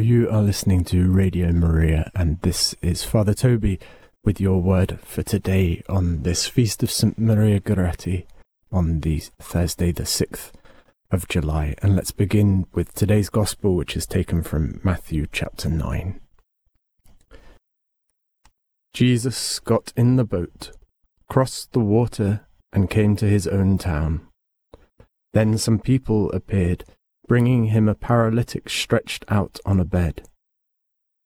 You are listening to Radio Maria, and this is Father Toby with your word for today on this feast of St. Maria Goretti on the Thursday, the 6th of July. And let's begin with today's Gospel, which is taken from Matthew chapter 9. Jesus got in the boat, crossed the water, and came to his own town. Then some people appeared bringing him a paralytic stretched out on a bed.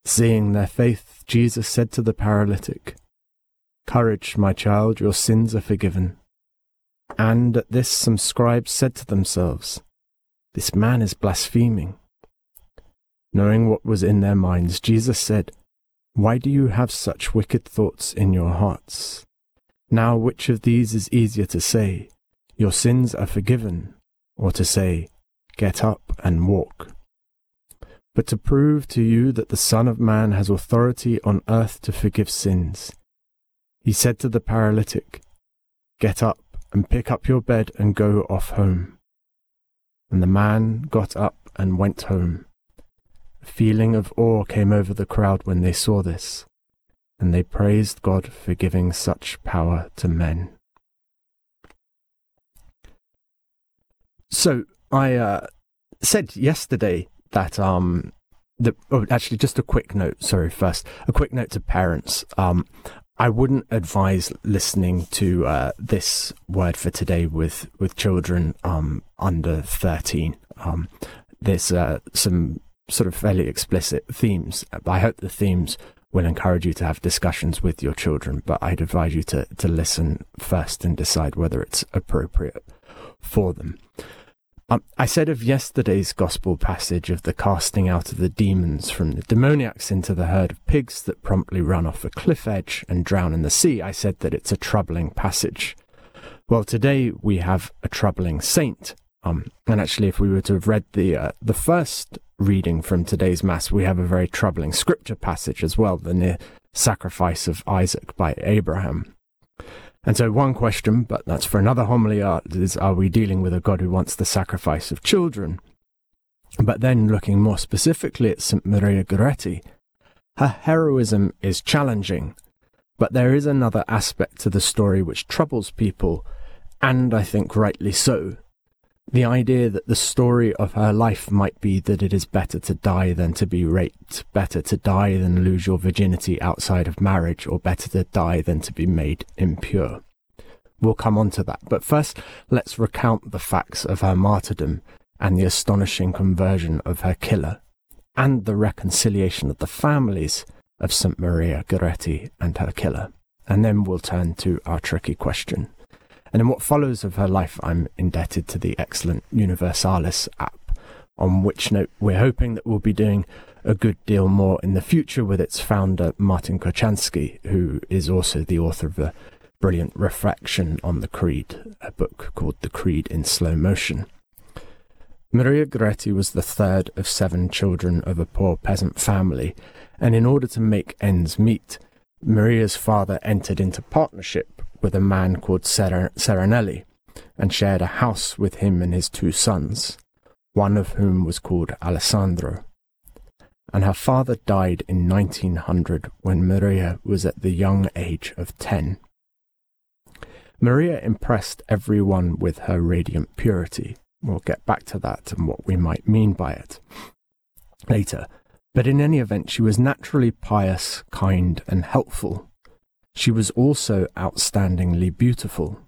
Seeing their faith, Jesus said to the paralytic, Courage, my child, your sins are forgiven. And at this some scribes said to themselves, This man is blaspheming. Knowing what was in their minds, Jesus said, Why do you have such wicked thoughts in your hearts? Now which of these is easier to say, Your sins are forgiven, or to say, Get up and walk. But to prove to you that the Son of Man has authority on earth to forgive sins, he said to the paralytic, Get up and pick up your bed and go off home. And the man got up and went home. A feeling of awe came over the crowd when they saw this, and they praised God for giving such power to men. So, I uh, said yesterday that um the oh, actually just a quick note. Sorry, first a quick note to parents. Um, I wouldn't advise listening to uh, this word for today with with children um under thirteen. Um, there's uh, some sort of fairly explicit themes. I hope the themes will encourage you to have discussions with your children, but I'd advise you to to listen first and decide whether it's appropriate for them. Um, I said of yesterday's gospel passage of the casting out of the demons from the demoniacs into the herd of pigs that promptly run off a cliff edge and drown in the sea, I said that it's a troubling passage. Well, today we have a troubling saint. Um, and actually, if we were to have read the uh, the first reading from today's mass, we have a very troubling scripture passage as well, the near sacrifice of Isaac by Abraham. And so, one question, but that's for another homily, uh, is are we dealing with a God who wants the sacrifice of children? But then, looking more specifically at St. Maria Goretti, her heroism is challenging, but there is another aspect to the story which troubles people, and I think rightly so. The idea that the story of her life might be that it is better to die than to be raped, better to die than lose your virginity outside of marriage, or better to die than to be made impure. We'll come on to that, but first let's recount the facts of her martyrdom and the astonishing conversion of her killer, and the reconciliation of the families of St. Maria Goretti and her killer. And then we'll turn to our tricky question. And in what follows of her life, I'm indebted to the excellent Universalis app, on which note we're hoping that we'll be doing a good deal more in the future with its founder, Martin Kochanski, who is also the author of a brilliant reflection on the Creed, a book called The Creed in Slow Motion. Maria Goretti was the third of seven children of a poor peasant family, and in order to make ends meet, Maria's father entered into partnership with a man called Ser- Serenelli and shared a house with him and his two sons, one of whom was called Alessandro. And her father died in 1900 when Maria was at the young age of 10. Maria impressed everyone with her radiant purity. We'll get back to that and what we might mean by it later. But in any event, she was naturally pious, kind, and helpful, she was also outstandingly beautiful.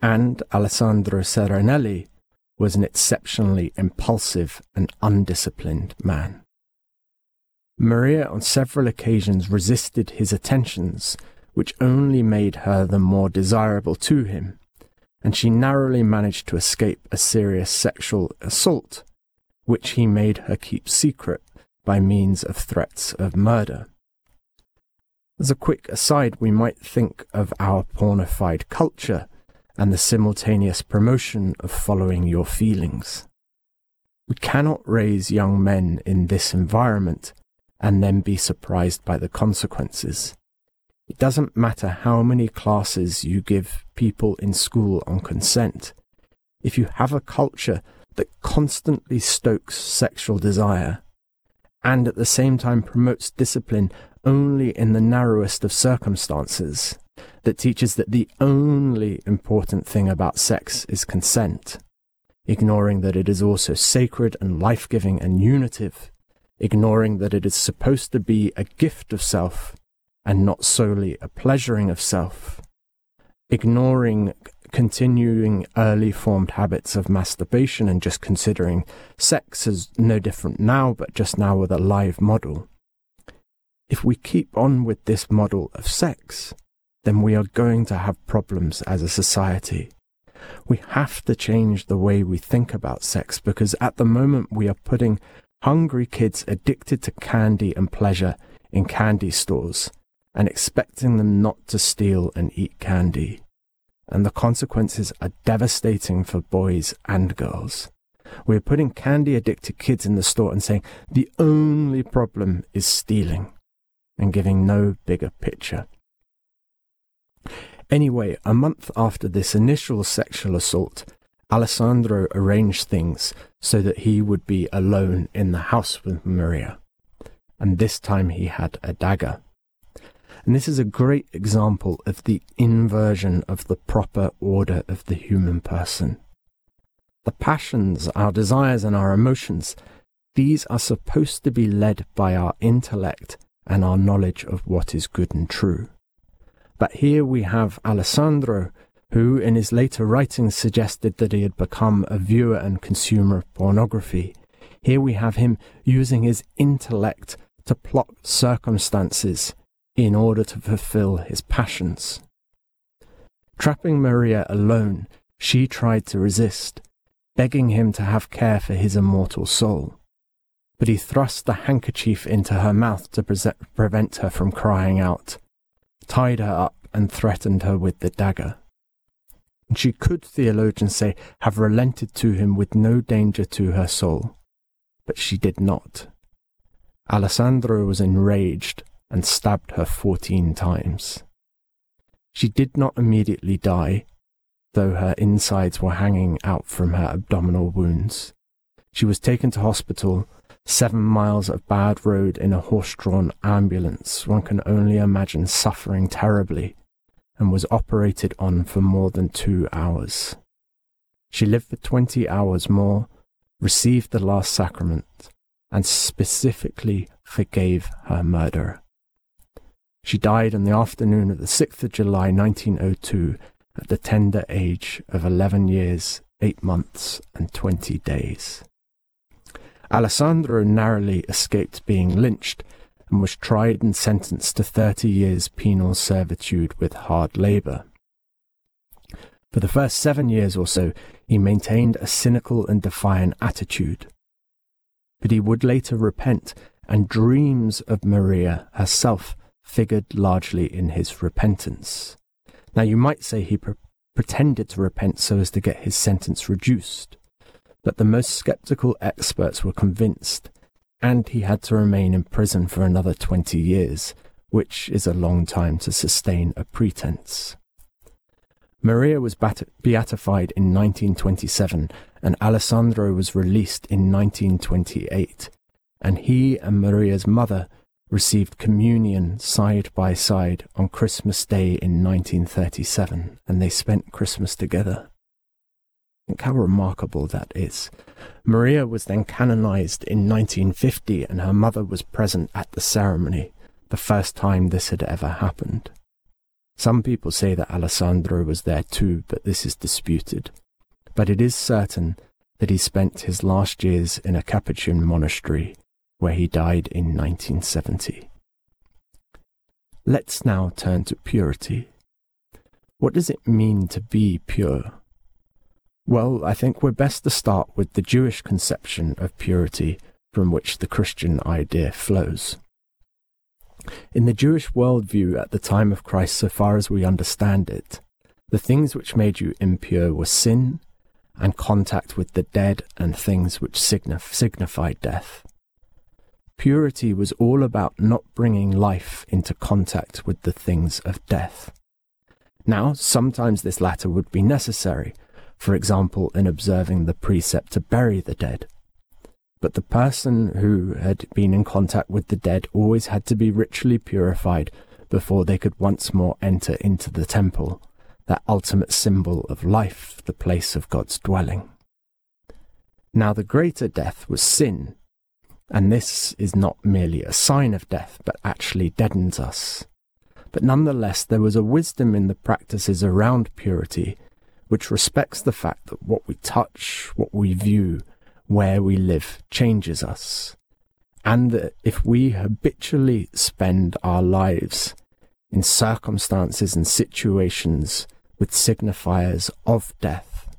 And Alessandro Serenelli was an exceptionally impulsive and undisciplined man. Maria on several occasions resisted his attentions, which only made her the more desirable to him, and she narrowly managed to escape a serious sexual assault, which he made her keep secret by means of threats of murder. As a quick aside, we might think of our pornified culture and the simultaneous promotion of following your feelings. We cannot raise young men in this environment and then be surprised by the consequences. It doesn't matter how many classes you give people in school on consent. If you have a culture that constantly stokes sexual desire, and at the same time promotes discipline only in the narrowest of circumstances, that teaches that the only important thing about sex is consent, ignoring that it is also sacred and life giving and unitive, ignoring that it is supposed to be a gift of self and not solely a pleasuring of self, ignoring continuing early formed habits of masturbation and just considering sex as no different now, but just now with a live model. If we keep on with this model of sex, then we are going to have problems as a society. We have to change the way we think about sex because at the moment we are putting hungry kids addicted to candy and pleasure in candy stores and expecting them not to steal and eat candy and the consequences are devastating for boys and girls. We're putting candy addicted kids in the store and saying the only problem is stealing and giving no bigger picture. Anyway, a month after this initial sexual assault, Alessandro arranged things so that he would be alone in the house with Maria. And this time he had a dagger. And this is a great example of the inversion of the proper order of the human person. The passions, our desires, and our emotions, these are supposed to be led by our intellect and our knowledge of what is good and true. But here we have Alessandro, who in his later writings suggested that he had become a viewer and consumer of pornography. Here we have him using his intellect to plot circumstances in order to fulfill his passions. Trapping Maria alone, she tried to resist, begging him to have care for his immortal soul. But he thrust the handkerchief into her mouth to pre- prevent her from crying out, tied her up, and threatened her with the dagger. And she could, theologians say, have relented to him with no danger to her soul. But she did not. Alessandro was enraged and stabbed her fourteen times. She did not immediately die, though her insides were hanging out from her abdominal wounds. She was taken to hospital, seven miles of bad road in a horse drawn ambulance. One can only imagine suffering terribly, and was operated on for more than two hours. She lived for 20 hours more, received the last sacrament, and specifically forgave her murderer. She died on the afternoon of the 6th of July 1902 at the tender age of 11 years, 8 months, and 20 days. Alessandro narrowly escaped being lynched and was tried and sentenced to 30 years penal servitude with hard labour. For the first seven years or so, he maintained a cynical and defiant attitude. But he would later repent, and dreams of Maria herself figured largely in his repentance. Now, you might say he pre- pretended to repent so as to get his sentence reduced, but the most skeptical experts were convinced, and he had to remain in prison for another 20 years, which is a long time to sustain a pretense. Maria was beatified in 1927, and Alessandro was released in 1928, and he and Maria's mother received communion side by side on Christmas Day in 1937, and they spent Christmas together. Think how remarkable that is. Maria was then canonized in 1950, and her mother was present at the ceremony, the first time this had ever happened. Some people say that Alessandro was there too, but this is disputed. But it is certain that he spent his last years in a Capuchin monastery where he died in 1970. Let's now turn to purity. What does it mean to be pure? Well, I think we're best to start with the Jewish conception of purity from which the Christian idea flows. In the Jewish worldview at the time of Christ, so far as we understand it, the things which made you impure were sin and contact with the dead and things which signif- signified death. Purity was all about not bringing life into contact with the things of death. Now, sometimes this latter would be necessary, for example, in observing the precept to bury the dead. but the person who had been in contact with the dead always had to be ritually purified before they could once more enter into the temple, that ultimate symbol of life, the place of God's dwelling. Now, the greater death was sin, and this is not merely a sign of death, but actually deadens us. But nonetheless, there was a wisdom in the practices around purity which respects the fact that what we touch, what we view, where we live changes us. And that if we habitually spend our lives in circumstances and situations with signifiers of death,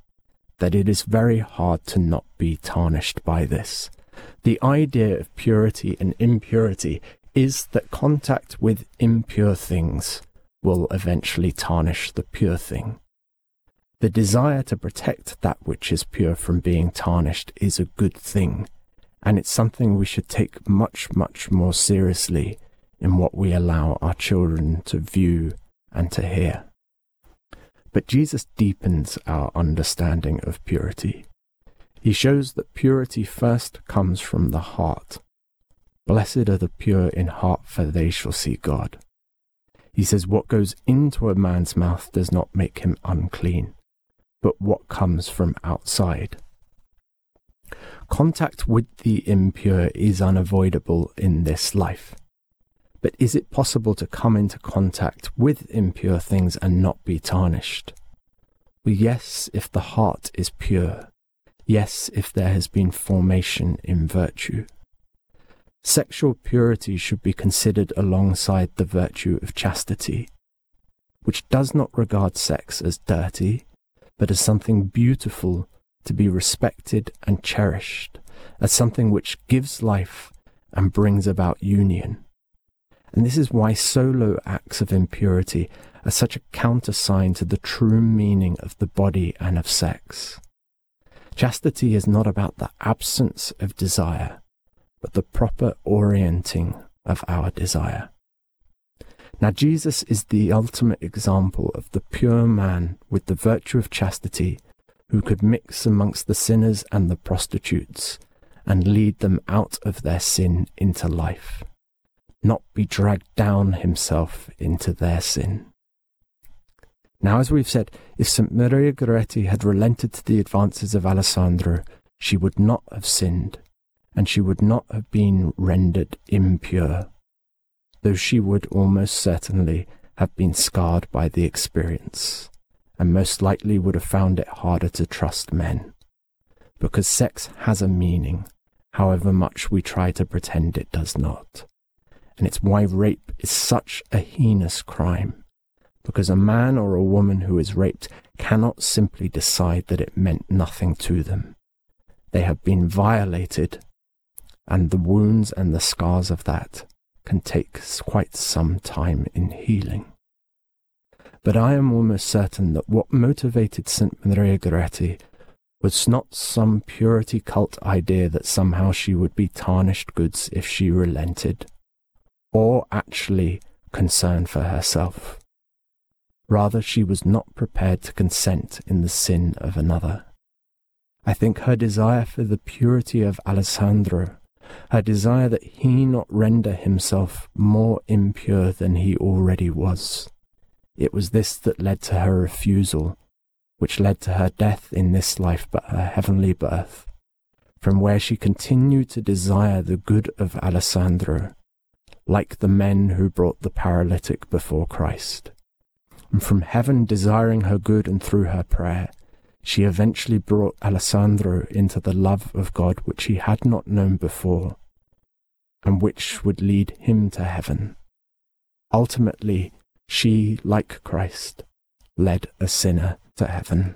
that it is very hard to not be tarnished by this. The idea of purity and impurity is that contact with impure things will eventually tarnish the pure thing. The desire to protect that which is pure from being tarnished is a good thing, and it's something we should take much, much more seriously in what we allow our children to view and to hear. But Jesus deepens our understanding of purity. He shows that purity first comes from the heart. Blessed are the pure in heart, for they shall see God. He says, What goes into a man's mouth does not make him unclean, but what comes from outside. Contact with the impure is unavoidable in this life. But is it possible to come into contact with impure things and not be tarnished? Well, yes, if the heart is pure. Yes, if there has been formation in virtue. Sexual purity should be considered alongside the virtue of chastity, which does not regard sex as dirty, but as something beautiful to be respected and cherished, as something which gives life and brings about union. And this is why solo acts of impurity are such a countersign to the true meaning of the body and of sex. Chastity is not about the absence of desire, but the proper orienting of our desire. Now, Jesus is the ultimate example of the pure man with the virtue of chastity who could mix amongst the sinners and the prostitutes and lead them out of their sin into life not be dragged down himself into their sin. Now, as we've said, if St. Maria Goretti had relented to the advances of Alessandro, she would not have sinned, and she would not have been rendered impure, though she would almost certainly have been scarred by the experience, and most likely would have found it harder to trust men. Because sex has a meaning, however much we try to pretend it does not and it's why rape is such a heinous crime. Because a man or a woman who is raped cannot simply decide that it meant nothing to them. They have been violated, and the wounds and the scars of that can take quite some time in healing. But I am almost certain that what motivated St. Maria Goretti was not some purity cult idea that somehow she would be tarnished goods if she relented or actually concern for herself. Rather, she was not prepared to consent in the sin of another. I think her desire for the purity of Alessandro, her desire that he not render himself more impure than he already was, it was this that led to her refusal, which led to her death in this life but her heavenly birth, from where she continued to desire the good of Alessandro like the men who brought the paralytic before Christ. And from heaven, desiring her good and through her prayer, she eventually brought Alessandro into the love of God which he had not known before, and which would lead him to heaven. Ultimately, she, like Christ, led a sinner to heaven.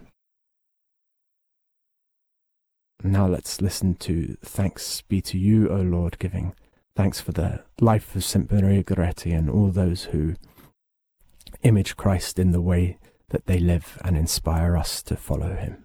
Now let's listen to Thanks Be to You, O Lord, giving Thanks for the life of St. Maria Goretti and all those who image Christ in the way that they live and inspire us to follow him.